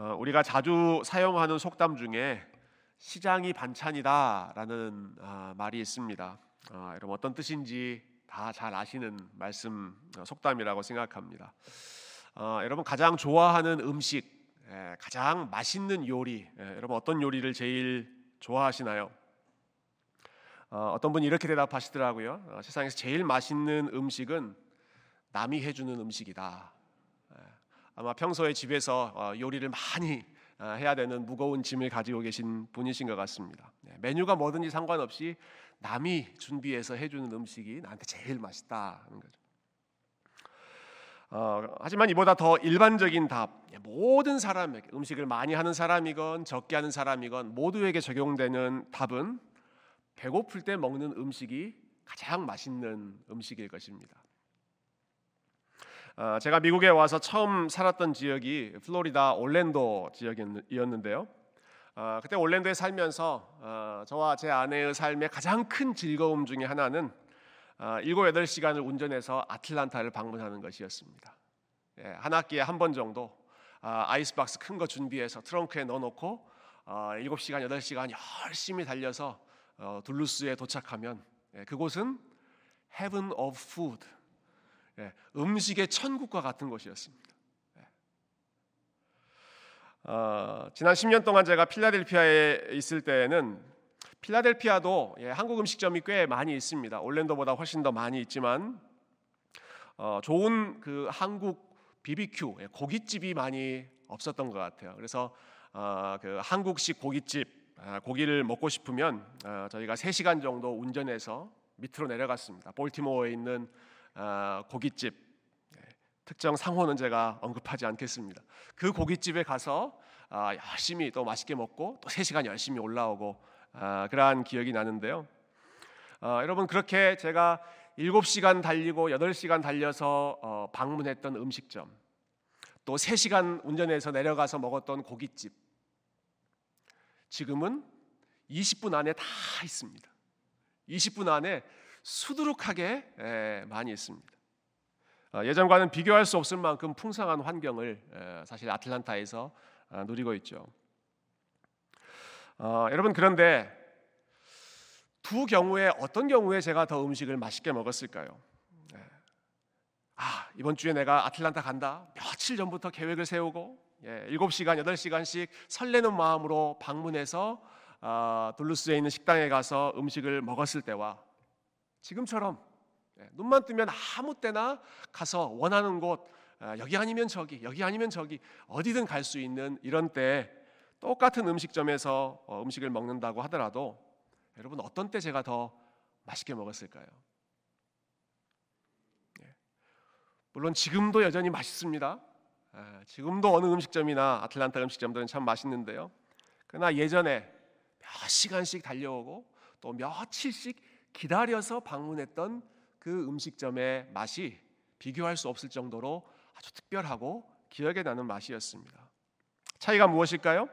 어, 우리가 자주 사용하는 속담 중에 시장이 반찬이다라는 아, 말이 있습니다. 아, 여러분 어떤 뜻인지 다 잘 아시는 말씀 어, 속담이라고 생각합니다. 어, 여러분 가장 좋아하는 음식, 예, 가장 맛있는 요리, 예, 여러분 어떤 요리를 제일 좋아하시나요? 어, 어떤 분이 이렇게 대답하시더라고요. 어, 세상에서 제일 맛있는 음식은 남이 해주는 음식이다. 예, 아마 평소에 집에서 어, 요리를 많이 어, 해야 되는 무거운 짐을 가지고 계신 분이신 것 같습니다. 네, 메뉴가 뭐든지 상관없이 남이 준비해서 해주는 음식이 나한테 제일 맛있다는 거죠. 어, 하지만 이보다 더 일반적인 답, 예, 모든 사람에게 음식을 많이 하는 사람이건 적게 하는 사람이건 모두에게 적용되는 답은 배고플 때 먹는 음식이 가장 맛있는 음식일 것입니다. 어, 제가 미국에 와서 처음 살았던 지역이 플로리다 올랜도 지역이었는데요. 어, 그때 올랜도에 살면서 어, 저와 제 아내의 삶의 가장 큰 즐거움 중에 하나는 어, 7, 8시간을 운전해서 아틀란타를 방문하는 것이었습니다. 예, 한 학기에 한 번 정도 아, 아이스박스 큰 거 준비해서 트렁크에 넣어놓고 어, 7시간, 8시간 열심히 달려서 어, 둘루스에 도착하면 예, 그곳은 Heaven of Food, 예, 음식의 천국과 같은 곳이었습니다. 예. 어, 지난 10년 동안 제가 필라델피아에 있을 때에는 필라델피아도 예, 한국 음식점이 꽤 많이 있습니다. 올랜도보다 훨씬 더 많이 있지만 어, 좋은 그 한국 BBQ 예, 고깃집이 많이 없었던 것 같아요. 그래서 어, 그 한국식 고깃집 아, 고기를 먹고 싶으면 어, 저희가 3시간 정도 운전해서 밑으로 내려갔습니다. 볼티모어에 있는 어, 고깃집 네, 특정 상호는 제가 언급하지 않겠습니다. 그 고깃집에 가서 아, 열심히 또 맛있게 먹고 또 3시간 열심히 올라오고 아, 그러한 기억이 나는데요. 어, 여러분 그렇게 제가 7시간 달리고 8시간 달려서 방문했던 음식점 또 3시간 운전해서 내려가서 먹었던 고깃집 지금은 20분 안에 다 있습니다. 20분 안에 수두룩하게 많이 있습니다. 어, 예전과는 비교할 수 없을 만큼 풍성한 환경을 사실 아틀란타에서 아, 누리고 있죠. 어, 여러분 그런데 두 경우에 어떤 경우에 제가 더 음식을 맛있게 먹었을까요? 아 이번 주에 내가 아틀란타 간다. 며칠 전부터 계획을 세우고 예, 7시간, 8시간씩 설레는 마음으로 방문해서 아, 둘루스에 있는 식당에 가서 음식을 먹었을 때와 지금처럼 예, 눈만 뜨면 아무 때나 가서 원하는 곳 아, 여기 아니면 저기 여기 아니면 저기 어디든 갈 수 있는 이런 때 똑같은 음식점에서 어, 음식을 먹는다고 하더라도 여러분 어떤 때 제가 더 맛있게 먹었을까요? 예, 물론 지금도 여전히 맛있습니다. 아, 지금도 어느 음식점이나 아틀란타 음식점들은 참 맛있는데요. 그러나 예전에 몇 시간씩 달려오고 또 며칠씩 기다려서 방문했던 그 음식점의 맛이 비교할 수 없을 정도로 아주 특별하고 기억에 나는 맛이었습니다. 차이가 무엇일까요?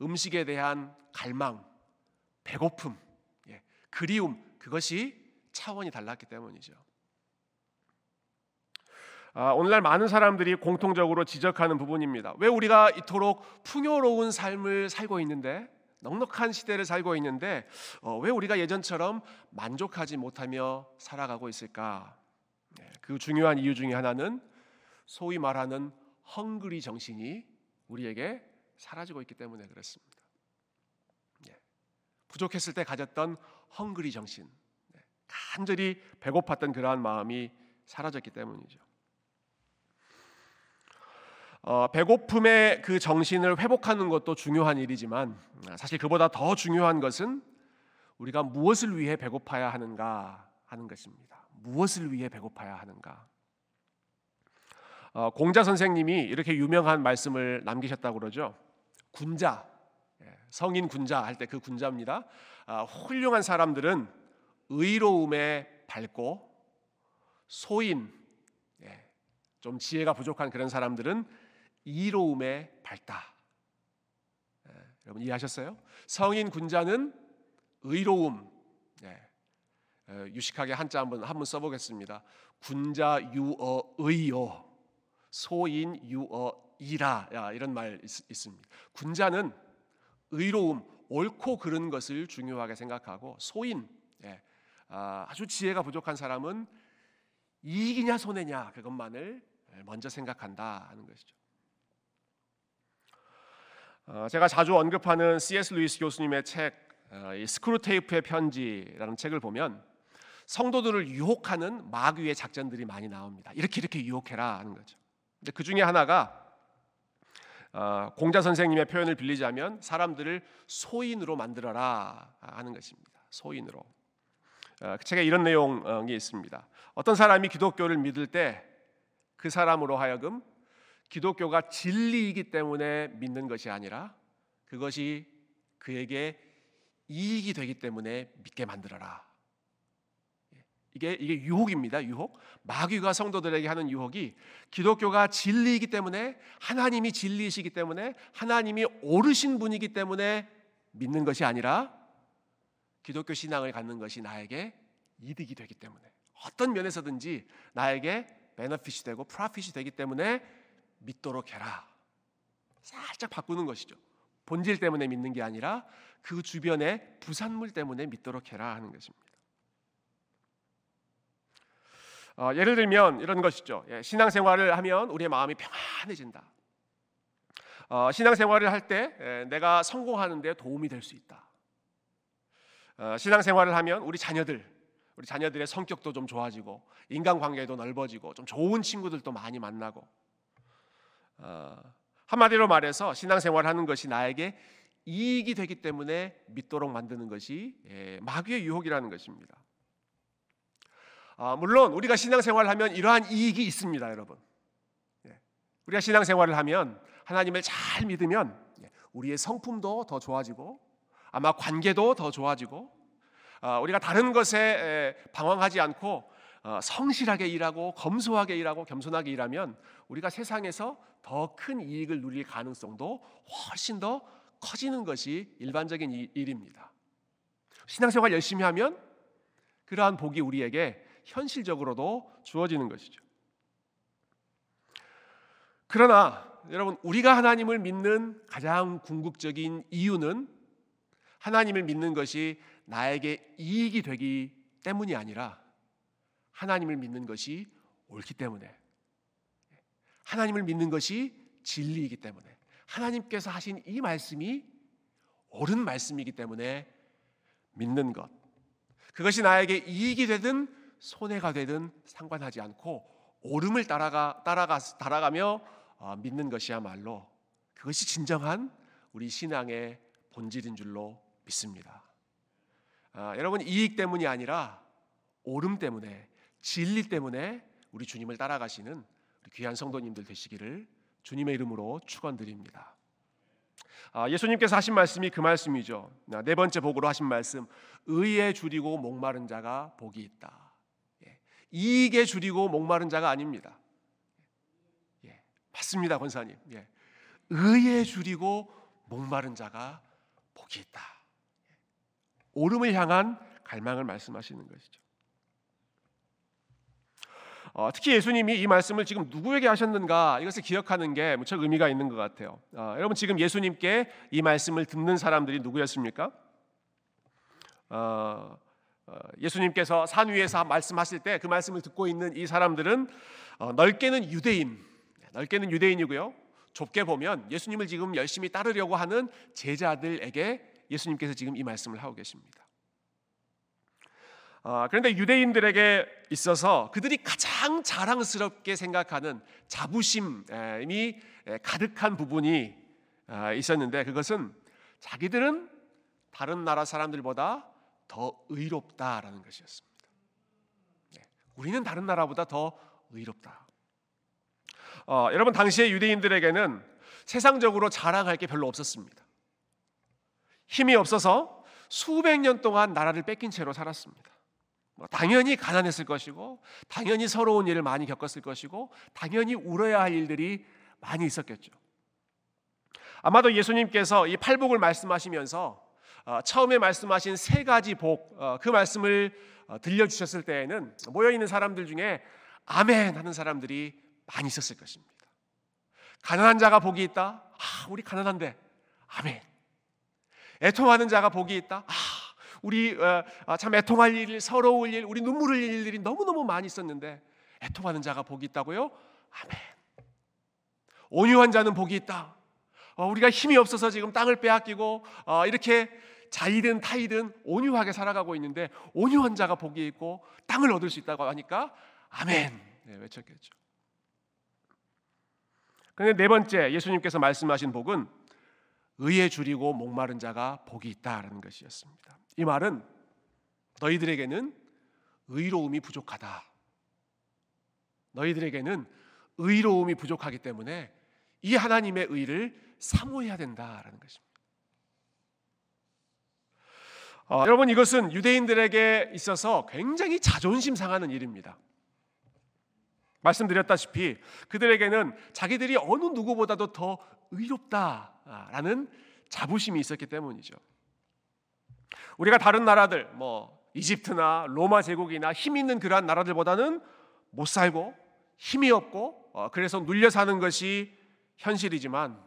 음식에 대한 갈망, 배고픔, 예, 그리움 그것이 차원이 달랐기 때문이죠. 아, 오늘날 많은 사람들이 공통적으로 지적하는 부분입니다. 왜 우리가 이토록 풍요로운 삶을 살고 있는데 넉넉한 시대를 살고 있는데 어, 왜 우리가 예전처럼 만족하지 못하며 살아가고 있을까? 네, 그 중요한 이유 중에 하나는 소위 말하는 헝그리 정신이 우리에게 사라지고 있기 때문에 그렇습니다. 네, 부족했을 때 가졌던 헝그리 정신, 네, 간절히 배고팠던 그러한 마음이 사라졌기 때문이죠. 어, 배고픔의 그 정신을 회복하는 것도 중요한 일이지만 사실 그보다 더 중요한 것은 우리가 무엇을 위해 배고파야 하는가 하는 것입니다. 무엇을 위해 배고파야 하는가? 어, 공자 선생님이 이렇게 유명한 말씀을 남기셨다고 그러죠. 군자, 예, 성인 군자 할 때 그 군자입니다. 아, 훌륭한 사람들은 의로움에 밝고 소인, 예, 좀 지혜가 부족한 그런 사람들은 이로움에 밝다. 네, 여러분 이해하셨어요? 성인 군자는 의로움. 네, 유식하게 한자 한번 한번 써보겠습니다. 군자 유어 의요. 소인 유어 이라 이런 말 있, 습니다 군자는 의로움, 옳고 그른 것을 중요하게 생각하고 소인, 예, 아, 아주 지혜가 부족한 사람은 이익이냐 손해냐 그것만을 먼저 생각한다 하는 것이죠. 어, 제가 자주 언급하는 C.S. 루이스 교수님의 책 어, 스크루테이프의 편지라는 책을 보면 성도들을 유혹하는 마귀의 작전들이 많이 나옵니다. 이렇게 이렇게 유혹해라 하는 거죠. 근데 그 중에 하나가 어, 공자 선생님의 표현을 빌리자면 사람들을 소인으로 만들어라 하는 것입니다. 소인으로. 어, 그 책에 이런 내용이 있습니다. 어떤 사람이 기독교를 믿을 때 그 사람으로 하여금 기독교가 진리이기 때문에 믿는 것이 아니라 그것이 그에게 이익이 되기 때문에 믿게 만들어라. 이게 이게 유혹입니다. 유혹. 마귀가 성도들에게 하는 유혹이 기독교가 진리이기 때문에 하나님이 진리이시기 때문에 하나님이 옳으신 분이기 때문에 믿는 것이 아니라 기독교 신앙을 갖는 것이 나에게 이득이 되기 때문에 어떤 면에서든지 나에게 베너핏이 되고 프라핏이 되기 때문에 믿도록 해라. 살짝 바꾸는 것이죠. 본질 때문에 믿는 게 아니라 그 주변의 부산물 때문에 믿도록 해라 하는 것입니다. 어, 예를 들면 이런 것이죠. 예, 신앙생활을 하면 우리의 마음이 평안해진다. 어, 신앙생활을 할때 예, 내가 성공하는데 도움이 될 수 있다. 어, 신앙생활을 하면 우리 자녀들, 우리 자녀들의 성격도 좀 좋아지고 인간관계도 넓어지고 좀 좋은 친구들도 많이 만나고 어, 한마디로 말해서 신앙생활 하는 것이 나에게 이익이 되기 때문에 믿도록 만드는 것이 예, 마귀의 유혹이라는 것입니다. 아, 물론 우리가 신앙생활을 하면 이러한 이익이 있습니다, 여러분. 예. 우리가 신앙생활을 하면 하나님을 잘 믿으면 예, 우리의 성품도 더 좋아지고 아마 관계도 더 좋아지고 아, 우리가 다른 것에 방황하지 않고 어, 성실하게 일하고 검소하게 일하고 겸손하게 일하면 우리가 세상에서 더 큰 이익을 누릴 가능성도 훨씬 더 커지는 것이 일반적인 일입니다. 신앙생활 열심히 하면 그러한 복이 우리에게 현실적으로도 주어지는 것이죠. 그러나 여러분 우리가 하나님을 믿는 가장 궁극적인 이유는 하나님을 믿는 것이 나에게 이익이 되기 때문이 아니라 하나님을 믿는 것이 옳기 때문에 하나님을 믿는 것이 진리이기 때문에 하나님께서 하신 이 말씀이 옳은 말씀이기 때문에 믿는 것 그것이 나에게 이익이 되든 손해가 되든 상관하지 않고 옳음을 따라가 따라가 따라가며 어, 믿는 것이야말로 그것이 진정한 우리 신앙의 본질인 줄로 믿습니다. 아, 여러분 이익 때문이 아니라 옳음 때문에 진리 때문에 우리 주님을 따라가시는 귀한 성도님들 되시기를 주님의 이름으로 축원드립니다. 아, 예수님께서 하신 말씀이 그 말씀이죠. 아, 네 번째 복으로 하신 말씀: 의에 줄이고 목마른 자가 복이 있다. 이익에 줄이고 목마른 자가 아닙니다. 예, 맞습니다, 권사님. 예, 의에 줄이고 목마른 자가 복이 있다. 오름을 향한 갈망을 말씀하시는 것이죠. 어, 특히 예수님이 이 말씀을 지금 누구에게 하셨는가 이것을 기억하는 게 무척 의미가 있는 것 같아요. 어, 여러분 지금 예수님께 이 말씀을 듣는 사람들이 누구였습니까? 어, 어, 예수님께서 산 위에서 말씀하실 때 그 말씀을 듣고 있는 이 사람들은 어, 넓게는 유대인, 넓게는 유대인이고요. 좁게 보면 예수님을 지금 열심히 따르려고 하는 제자들에게 예수님께서 지금 이 말씀을 하고 계십니다. 어, 그런데 유대인들에게 있어서 그들이 가장 자랑스럽게 생각하는 자부심이 가득한 부분이 있었는데 그것은 자기들은 다른 나라 사람들보다 더 의롭다라는 것이었습니다. 네, 우리는 다른 나라보다 더 의롭다. 어, 여러분 당시의 유대인들에게는 세상적으로 자랑할 게 별로 없었습니다. 힘이 없어서 수백 년 동안 나라를 뺏긴 채로 살았습니다. 뭐 당연히 가난했을 것이고, 당연히 서러운 일을 많이 겪었을 것이고, 당연히 울어야 할 일들이 많이 있었겠죠. 아마도 예수님께서 이 팔복을 말씀하시면서 어, 처음에 말씀하신 세 가지 복, 어, 그 말씀을 어, 들려주셨을 때에는 모여있는 사람들 중에 아멘 하는 사람들이 많이 있었을 것입니다. 가난한 자가 복이 있다. 아, 우리 가난한데. 아멘. 애통하는 자가 복이 있다. 아, 우리 어, 아, 참 애통할 일, 서러울 일, 우리 눈물 흘릴 일들이 너무너무 많이 있었는데 애통하는 자가 복이 있다고요? 아멘. 온유한 자는 복이 있다. 어, 우리가 힘이 없어서 지금 땅을 빼앗기고 어, 이렇게 자이든 타이든 온유하게 살아가고 있는데 온유한 자가 복이 있고 땅을 얻을 수 있다고 하니까 아멘 네, 외쳤겠죠. 그런데 네 번째 예수님께서 말씀하신 복은 의에 줄이고 목마른 자가 복이 있다라는 것이었습니다. 이 말은 너희들에게는 의로움이 부족하다. 너희들에게는 의로움이 부족하기 때문에 이 하나님의 의를 사모해야 된다라는 것입니다. 어, 여러분 이것은 유대인들에게 있어서 굉장히 자존심 상하는 일입니다. 말씀드렸다시피 그들에게는 자기들이 어느 누구보다도 더 의롭다라는 자부심이 있었기 때문이죠. 우리가 다른 나라들 뭐 이집트나 로마 제국이나 힘 있는 그러한 나라들보다는 못 살고 힘이 없고 어, 그래서 눌려 사는 것이 현실이지만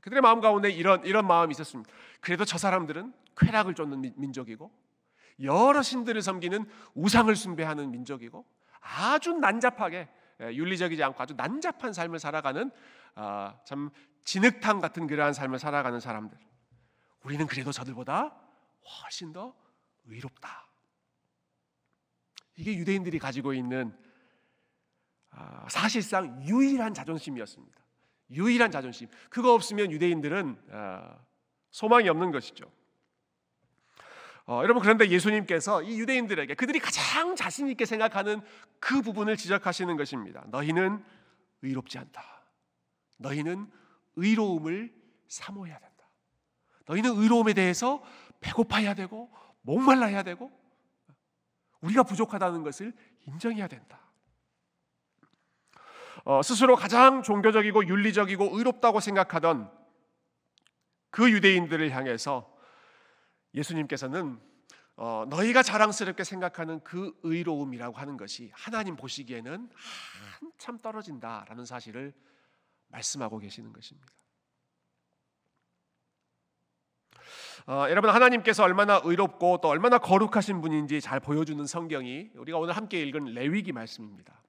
그들의 마음 가운데 이런 이런 마음이 있었습니다. 그래도 저 사람들은 쾌락을 쫓는 민족이고 여러 신들을 섬기는 우상을 숭배하는 민족이고 아주 난잡하게 예, 윤리적이지 않고 아주 난잡한 삶을 살아가는 아, 참 진흙탕 같은 그러한 삶을 살아가는 사람들. 우리는 그래도 저들보다 훨씬 더 의롭다. 이게 유대인들이 가지고 있는 아, 사실상 유일한 자존심이었습니다. 유일한 자존심. 그거 없으면 유대인들은 아, 소망이 없는 것이죠. 어, 여러분 그런데 예수님께서 이 유대인들에게 그들이 가장 자신 있게 생각하는 그 부분을 지적하시는 것입니다. 너희는 의롭지 않다. 너희는 의로움을 사모해야 된다. 너희는 의로움에 대해서 배고파야 되고 목말라야 되고 우리가 부족하다는 것을 인정해야 된다. 어, 스스로 가장 종교적이고 윤리적이고 의롭다고 생각하던 그 유대인들을 향해서 예수님께서는 어, 너희가 자랑스럽게 생각하는 그 의로움이라고 하는 것이 하나님 보시기에는 한참 떨어진다라는 사실을 말씀하고 계시는 것입니다. 어, 여러분 하나님께서 얼마나 의롭고 또 얼마나 거룩하신 분인지 잘 보여주는 성경이 우리가 오늘 함께 읽은 레위기 말씀입니다.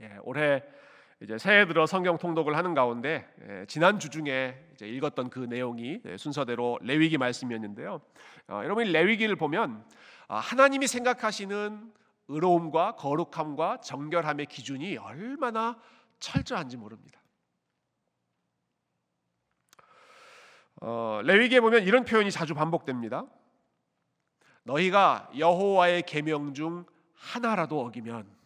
예, 올해 이제 새해 들어 성경 통독을 하는 가운데 예, 지난 주 중에 읽었던 그 내용이 예, 순서대로 레위기 말씀이었는데요. 어, 여러분 레위기를 보면 아, 하나님이 생각하시는 의로움과 거룩함과 정결함의 기준이 얼마나 철저한지 모릅니다. 어, 레위기에 보면 이런 표현이 자주 반복됩니다. 너희가 여호와의 계명 중 하나라도 어기면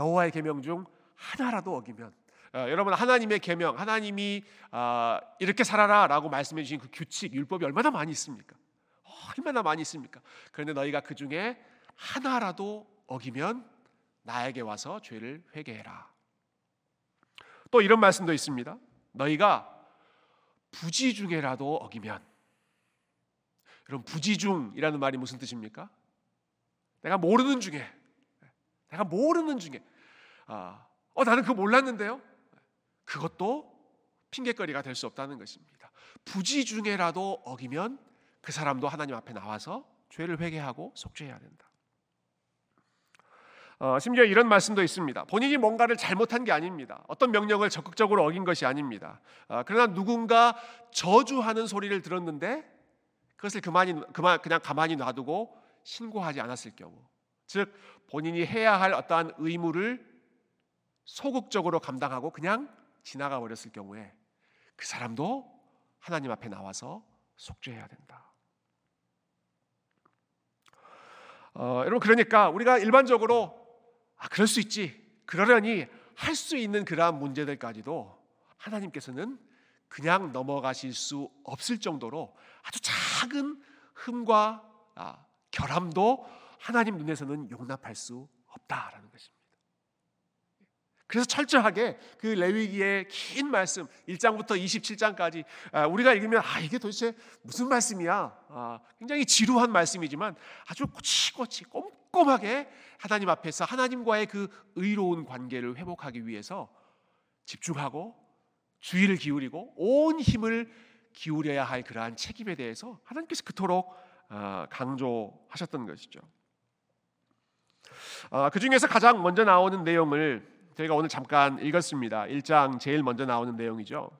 여호와의 계명 중 하나라도 어기면 어, 여러분 하나님의 계명 하나님이 어, 이렇게 살아라라고 말씀해 주신 그 규칙 율법이 얼마나 많이 있습니까? 어, 얼마나 많이 있습니까? 그런데 너희가 그 중에 하나라도 어기면 나에게 와서 죄를 회개해라. 또 이런 말씀도 있습니다. 너희가 부지 중에라도 어기면 여러분 부지 중이라는 말이 무슨 뜻입니까? 내가 모르는 중에 내가 모르는 중에 아, 어 나는 그거 몰랐는데요. 그것도 핑계거리가 될 수 없다는 것입니다. 부지 중에라도 어기면 그 사람도 하나님 앞에 나와서 죄를 회개하고 속죄해야 된다. 어, 심지어 이런 말씀도 있습니다. 본인이 뭔가를 잘못한 게 아닙니다. 어떤 명령을 적극적으로 어긴 것이 아닙니다. 어, 그러나 누군가 저주하는 소리를 들었는데 그것을 그만이 그만 그냥 가만히 놔두고 신고하지 않았을 경우, 즉 본인이 해야 할 어떠한 의무를 소극적으로 감당하고 그냥 지나가 버렸을 경우에 그 사람도 하나님 앞에 나와서 속죄해야 된다. 어, 여러분 그러니까 우리가 일반적으로 아 그럴 수 있지 그러려니 할 수 있는 그러한 문제들까지도 하나님께서는 그냥 넘어가실 수 없을 정도로 아주 작은 흠과 아, 결함도 하나님 눈에서는 용납할 수 없다라는 것입니다. 그래서 철저하게 그 레위기의 긴 말씀 1장부터 27장까지 아, 우리가 읽으면 아 이게 도대체 무슨 말씀이야? 아, 굉장히 지루한 말씀이지만 아주 꼬치꼬치 꼼꼼하게 하나님 앞에서 하나님과의 그 의로운 관계를 회복하기 위해서 집중하고 주의를 기울이고 온 힘을 기울여야 할 그러한 책임에 대해서 하나님께서 그토록 아, 강조하셨던 것이죠. 아, 그 중에서 가장 먼저 나오는 내용을 저희가 오늘 잠깐 읽었습니다. 1장 제일 먼저 나오는 내용이죠.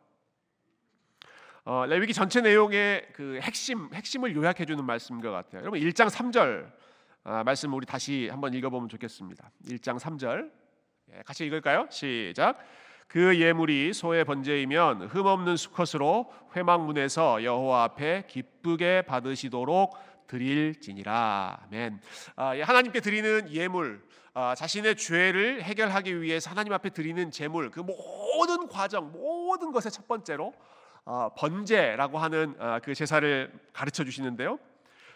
어, 레위기 전체 내용의 그 핵심 핵심을 요약해 주는 말씀인 것 같아요. 여러분 1장 3절 아, 말씀 우리 다시 한번 읽어보면 좋겠습니다. 1장 3절 예, 같이 읽을까요? 시작. 그 예물이 소의 번제이면 흠 없는 수컷으로 회막문에서 여호와 앞에 기쁘게 받으시도록 드릴지니라. 아멘. 아, 예, 하나님께 드리는 예물, 아, 자신의 죄를 해결하기 위해서 하나님 앞에 드리는 제물, 그 모든 과정, 모든 것의 첫 번째로 아, 번제라고 하는 아, 그 제사를 가르쳐 주시는데요.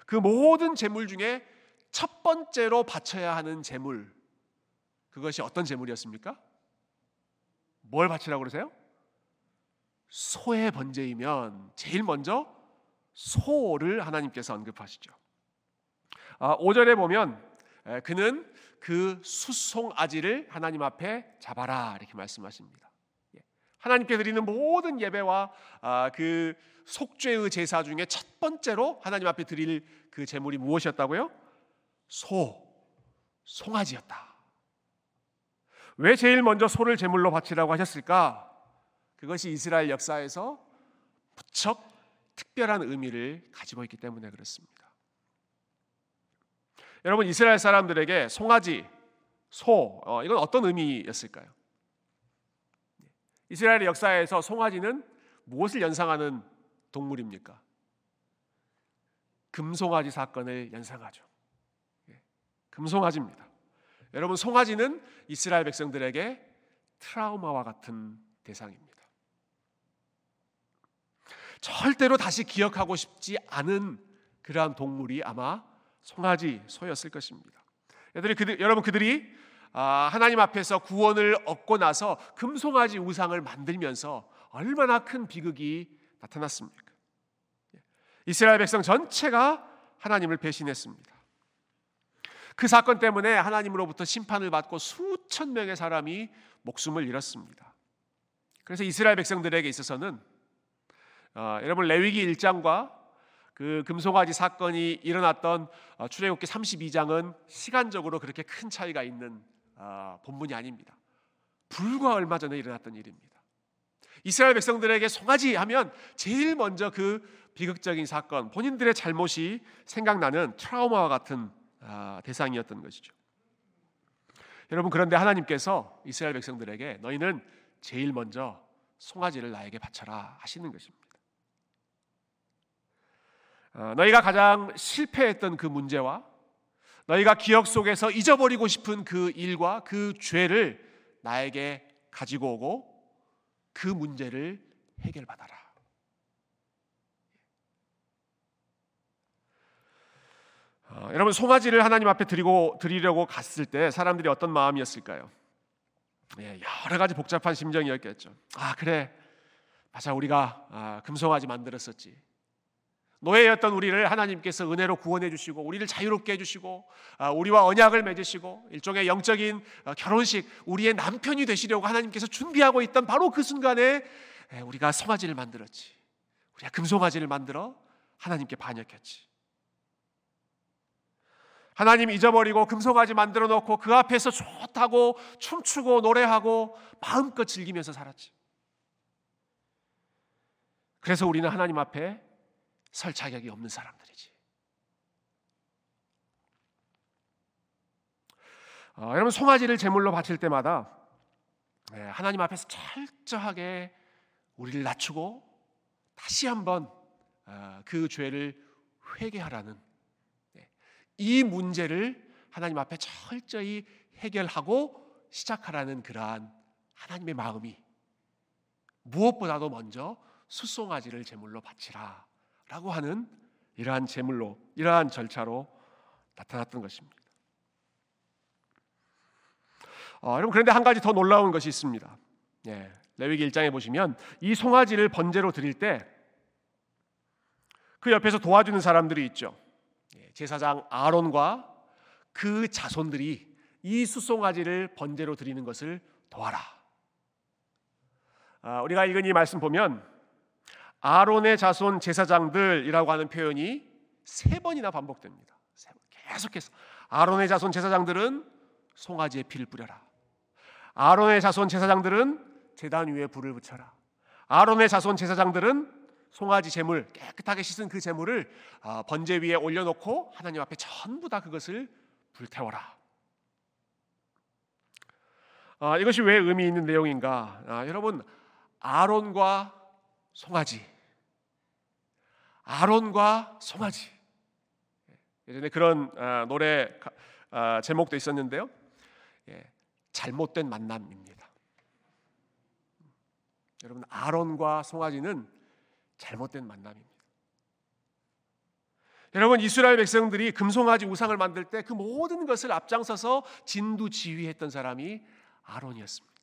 그 모든 제물 중에 첫 번째로 바쳐야 하는 제물, 그것이 어떤 제물이었습니까? 뭘 바치라고 그러세요? 소의 번제이면 제일 먼저 소를 하나님께서 언급하시죠. 아, 5절에 보면 그는 그 수송아지를 하나님 앞에 잡아라 이렇게 말씀하십니다. 예. 하나님께 드리는 모든 예배와 아, 그 속죄의 제사 중에 첫 번째로 하나님 앞에 드릴 그 제물이 무엇이었다고요? 소, 송아지였다. 왜 제일 먼저 소를 제물로 바치라고 하셨을까? 그것이 이스라엘 역사에서 무척 특별한 의미를 가지고 있기 때문에 그렇습니다. 여러분 이스라엘 사람들에게 송아지, 소 어, 이건 어떤 의미였을까요? 이스라엘의 역사에서 송아지는 무엇을 연상하는 동물입니까? 금송아지 사건을 연상하죠. 예, 금송아지입니다. 여러분 송아지는 이스라엘 백성들에게 트라우마와 같은 대상입니다. 절대로 다시 기억하고 싶지 않은 그러한 동물이 아마 송아지 소였을 것입니다. 여러분, 그들, 여러분 그들이 아, 하나님 앞에서 구원을 얻고 나서 금송아지 우상을 만들면서 얼마나 큰 비극이 나타났습니까? 이스라엘 백성 전체가 하나님을 배신했습니다. 그 사건 때문에 하나님으로부터 심판을 받고 수천 명의 사람이 목숨을 잃었습니다. 그래서 이스라엘 백성들에게 있어서는 어, 여러분 레위기 1장과 그 금송아지 사건이 일어났던 어, 출애굽기 32장은 시간적으로 그렇게 큰 차이가 있는 어, 본문이 아닙니다. 불과 얼마 전에 일어났던 일입니다. 이스라엘 백성들에게 송아지 하면 제일 먼저 그 비극적인 사건, 본인들의 잘못이 생각나는 트라우마와 같은 아, 대상이었던 것이죠. 여러분 그런데 하나님께서 이스라엘 백성들에게 너희는 제일 먼저 송아지를 나에게 바쳐라 하시는 것입니다. 어, 너희가 가장 실패했던 그 문제와 너희가 기억 속에서 잊어버리고 싶은 그 일과 그 죄를 나에게 가지고 오고 그 문제를 해결받아라. 어, 여러분 송아지를 하나님 앞에 드리고 드리려고 갔을 때 사람들이 어떤 마음이었을까요? 예, 여러 가지 복잡한 심정이었겠죠. 아 그래, 맞아 우리가 아, 금송아지 만들었었지. 노예였던 우리를 하나님께서 은혜로 구원해 주시고 우리를 자유롭게 해 주시고 아, 우리와 언약을 맺으시고 일종의 영적인 어, 결혼식 우리의 남편이 되시려고 하나님께서 준비하고 있던 바로 그 순간에 예, 우리가 송아지를 만들었지. 우리가 금송아지를 만들어 하나님께 반역했지. 하나님 잊어버리고 금송아지 만들어 놓고 그 앞에서 좋다고 춤추고 노래하고 마음껏 즐기면서 살았지. 그래서 우리는 하나님 앞에 설 자격이 없는 사람들이지. 어, 여러분 송아지를 제물로 바칠 때마다 네, 하나님 앞에서 철저하게 우리를 낮추고 다시 한번 어, 그 죄를 회개하라는 이 문제를 하나님 앞에 철저히 해결하고 시작하라는 그러한 하나님의 마음이 무엇보다도 먼저 수송아지를 제물로 바치라 라고 하는 이러한 제물로 이러한 절차로 나타났던 것입니다. 어, 여러분 그런데 한 가지 더 놀라운 것이 있습니다. 예, 레위기 1장에 보시면 이 송아지를 번제로 드릴 때 그 옆에서 도와주는 사람들이 있죠. 제사장 아론과 그 자손들이 이 수송아지를 번제로 드리는 것을 도와라. 아, 우리가 읽은 이 말씀 보면 아론의 자손 제사장들이라고 하는 표현이 세 번이나 반복됩니다. 계속해서 아론의 자손 제사장들은 송아지에 피를 뿌려라. 아론의 자손 제사장들은 제단 위에 불을 붙여라. 아론의 자손 제사장들은 송아지 제물 깨끗하게 씻은 그 제물을 아, 번제 위에 올려놓고 하나님 앞에 전부 다 그것을 불태워라. 아, 이것이 왜 의미 있는 내용인가? 아, 여러분 아론과 송아지, 아론과 송아지. 예전에 그런 아, 노래 아, 제목도 있었는데요. 예, 잘못된 만남입니다. 여러분 아론과 송아지는 잘못된 만남입니다. 여러분 이스라엘 백성들이 금송아지 우상을 만들 때 그 모든 것을 앞장서서 진두 지휘했던 사람이 아론이었습니다.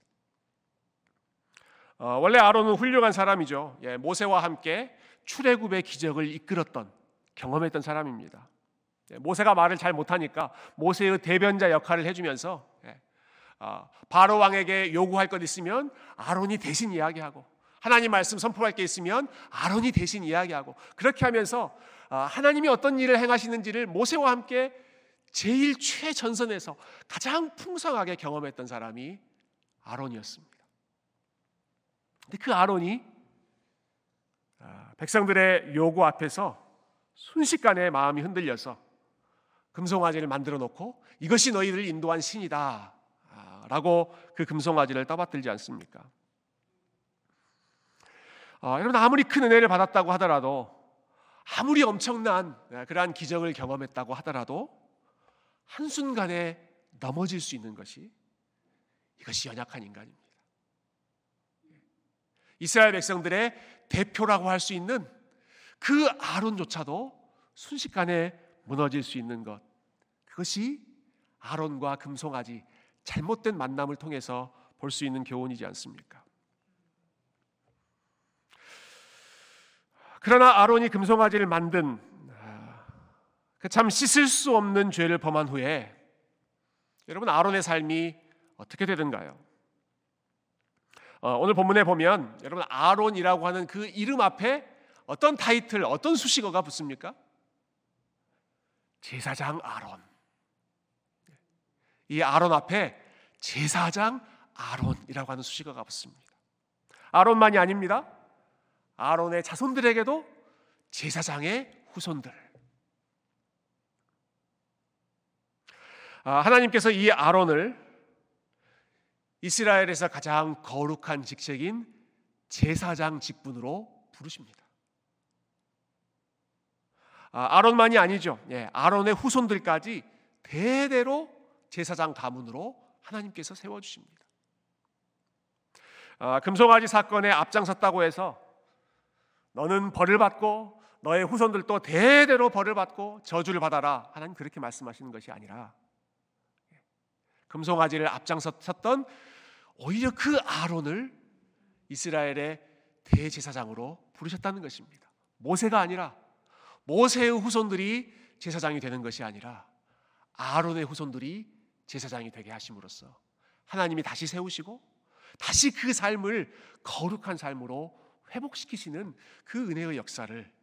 어, 원래 아론은 훌륭한 사람이죠. 예, 모세와 함께 출애굽의 기적을 이끌었던 경험했던 사람입니다. 예, 모세가 말을 잘 못하니까 모세의 대변자 역할을 해주면서 예, 어, 바로 왕에게 요구할 것 있으면 아론이 대신 이야기하고 하나님 말씀 선포할 게 있으면 아론이 대신 이야기하고 그렇게 하면서 아, 하나님이 어떤 일을 행하시는지를 모세와 함께 제일 최전선에서 가장 풍성하게 경험했던 사람이 아론이었습니다. 근데 그 아론이 아, 백성들의 요구 앞에서 순식간에 마음이 흔들려서 금송아지를 만들어 놓고 이것이 너희를 인도한 신이다 아, 라고 그 금송아지를 떠받들지 않습니까? 어, 여러분 아무리 큰 은혜를 받았다고 하더라도 아무리 엄청난 네, 그러한 기적을 경험했다고 하더라도 한순간에 넘어질 수 있는 것이 이것이 연약한 인간입니다. 이스라엘 백성들의 대표라고 할 수 있는 그 아론조차도 순식간에 무너질 수 있는 것. 그것이 아론과 금송아지 잘못된 만남을 통해서 볼 수 있는 교훈이지 않습니까? 그러나 아론이 금송아지를 만든 아, 그참 씻을 수 없는 죄를 범한 후에 여러분 아론의 삶이 어떻게 되든가요? 어, 오늘 본문에 보면 여러분 아론이라고 하는 그 이름 앞에 어떤 타이틀, 어떤 수식어가 붙습니까? 제사장 아론. 이 아론 앞에 제사장 아론이라고 하는 수식어가 붙습니다. 아론만이 아닙니다. 아론의 자손들에게도 제사장의 후손들. 아, 하나님께서 이 아론을 이스라엘에서 가장 거룩한 직책인 제사장 직분으로 부르십니다. 아, 아론만이 아니죠. 예, 아론의 후손들까지 대대로 제사장 가문으로 하나님께서 세워 주십니다. 아, 금송아지 사건에 앞장섰다고 해서 너는 벌을 받고 너의 후손들도 대대로 벌을 받고 저주를 받아라. 하나님 그렇게 말씀하시는 것이 아니라 금송아지를 앞장섰던 오히려 그 아론을 이스라엘의 대제사장으로 부르셨다는 것입니다. 모세가 아니라 모세의 후손들이 제사장이 되는 것이 아니라 아론의 후손들이 제사장이 되게 하심으로써 하나님이 다시 세우시고 다시 그 삶을 거룩한 삶으로 회복시키시는 그 은혜의 역사를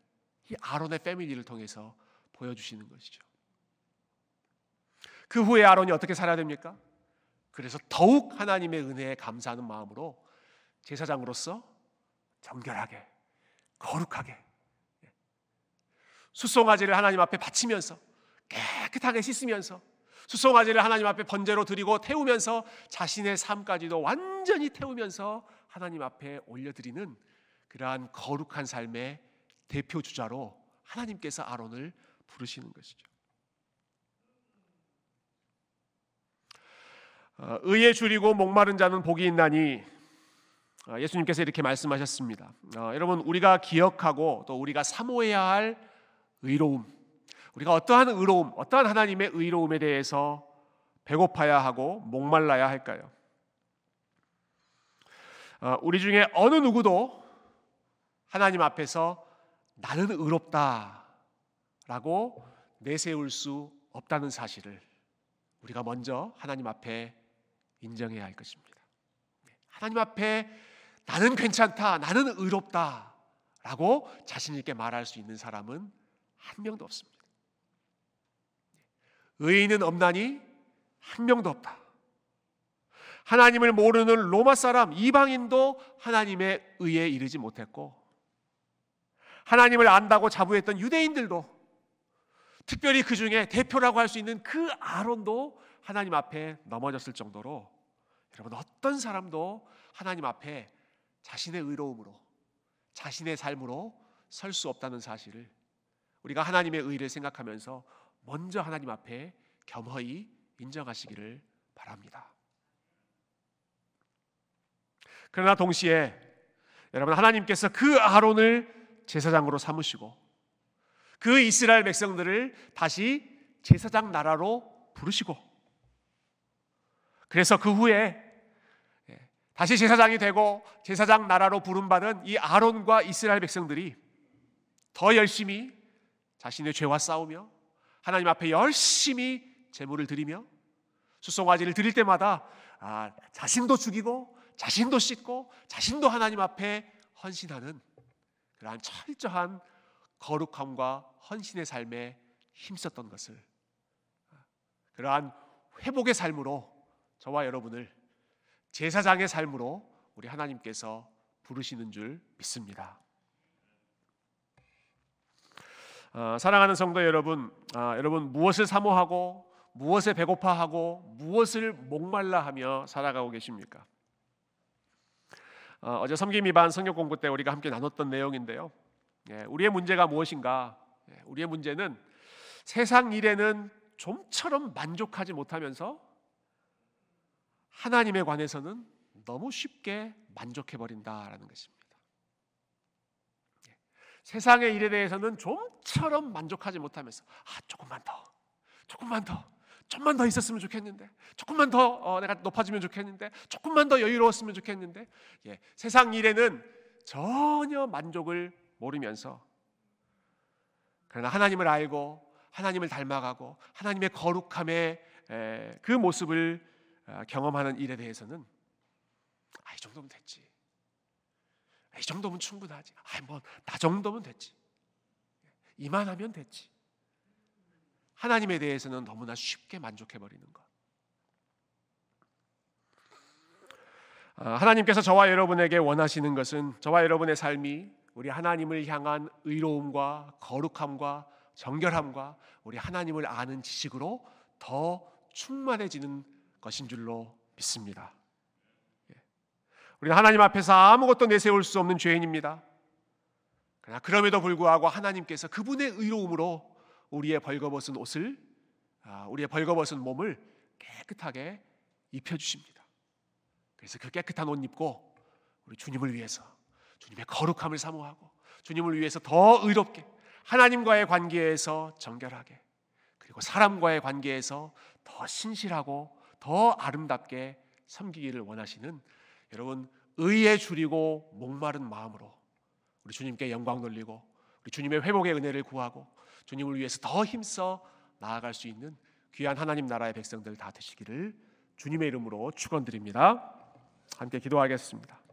이 아론의 패밀리를 통해서 보여주시는 것이죠. 그 후에 아론이 어떻게 살아야 됩니까? 그래서 더욱 하나님의 은혜에 감사하는 마음으로 제사장으로서 정결하게 거룩하게 수송아지를 하나님 앞에 바치면서 깨끗하게 씻으면서 수송아지를 하나님 앞에 번제로 드리고 태우면서 자신의 삶까지도 완전히 태우면서 하나님 앞에 올려드리는 그러한 거룩한 삶의 대표 주자로 하나님께서 아론을 부르시는 것이죠. 의에 줄이고 목마른 자는 복이 있나니 어, 예수님께서 이렇게 말씀하셨습니다. 어, 여러분 우리가 기억하고 또 우리가 사모해야 할 의로움, 우리가 어떠한 의로움, 어떠한 하나님의 의로움에 대해서 배고파야 하고 목말라야 할까요? 우리 중에 어느 누구도 하나님 앞에서 나는 의롭다라고 내세울 수 없다는 사실을 우리가 먼저 하나님 앞에 인정해야 할 것입니다. 하나님 앞에 나는 괜찮다, 나는 의롭다 라고 자신 있게 말할 수 있는 사람은 한 명도 없습니다. 의인은 없나니 한 명도 없다. 하나님을 모르는 로마 사람 이방인도 하나님의 의에 이르지 못했고 하나님을 안다고 자부했던 유대인들도 특별히 그 중에 대표라고 할 수 있는 그 아론도 하나님 앞에 넘어졌을 정도로 여러분 어떤 사람도 하나님 앞에 자신의 의로움으로 자신의 삶으로 설 수 없다는 사실을 우리가 하나님의 의를 생각하면서 먼저 하나님 앞에 겸허히 인정하시기를 바랍니다. 그러나 동시에 여러분 하나님께서 그 아론을 제사장으로 삼으시고 그 이스라엘 백성들을 다시 제사장 나라로 부르시고 그래서 그 후에 예, 다시 제사장이 되고 제사장 나라로 부름받은 이 아론과 이스라엘 백성들이 더 열심히 자신의 죄와 싸우며 하나님 앞에 열심히 제물을 드리며 수송아지를 드릴 때마다 아, 자신도 죽이고 자신도 씻고 자신도 하나님 앞에 헌신하는 그러한 철저한 거룩함과 헌신의 삶에 힘썼던 것을 그러한 회복의 삶으로 저와 여러분을 제사장의 삶으로 우리 하나님께서 부르시는 줄 믿습니다. 어, 사랑하는 성도 여러분, 아, 여러분 무엇을 사모하고 무엇에 배고파하고 무엇을 목말라하며 살아가고 계십니까? 어, 제 섬김이반 성경 공부 때 우리가 함께 나눴던 내용인데요. 예, 우리의 문제가 무엇인가? 예, 우리의 문제는 세상 일에는 좀처럼 만족하지 못하면서 하나님에 관해서는 너무 쉽게 만족해 버린다라는 것입니다. 예, 세상의 일에 대해서는 좀처럼 만족하지 못하면서 아 조금만 더, 조금만 더, 조금만 더 있었으면 좋겠는데, 조금만 더 어, 내가 높아지면 좋겠는데, 조금만 더 여유로웠으면 좋겠는데, 예, 세상 일에는 전혀 만족을 모르면서 그러나 하나님을 알고 하나님을 닮아가고 하나님의 거룩함의 에, 그 모습을 어, 경험하는 일에 대해서는 아, 이 정도면 됐지. 아, 이 정도면 충분하지. 아, 뭐나 정도면 됐지. 이만하면 됐지. 하나님에 대해서는 너무나 쉽게 만족해 버리는 것. 아, 하나님께서 저와 여러분에게 원하시는 것은 저와 여러분의 삶이 우리 하나님을 향한 의로움과 거룩함과 정결함과 우리 하나님을 아는 지식으로 더 충만해지는 것인 줄로 믿습니다. 예. 우리는 하나님 앞에서 아무것도 내세울 수 없는 죄인입니다. 그러나 그럼에도 불구하고 하나님께서 그분의 의로움으로 우리의 벌거벗은 옷을 아, 우리의 벌거벗은 몸을 깨끗하게 입혀 주십니다. 그래서 그 깨끗한 옷 입고 우리 주님을 위해서 주님의 거룩함을 사모하고 주님을 위해서 더 의롭게 하나님과의 관계에서 정결하게 그리고 사람과의 관계에서 더 신실하고 더 아름답게 섬기기를 원하시는 여러분 의에 줄이고 목마른 마음으로 우리 주님께 영광 돌리고 우리 주님의 회복의 은혜를 구하고 주님을 위해서 더 힘써 나아갈 수 있는 귀한 하나님 나라의 백성들 다 되시기를 주님의 이름으로 축원드립니다. 함께 기도하겠습니다.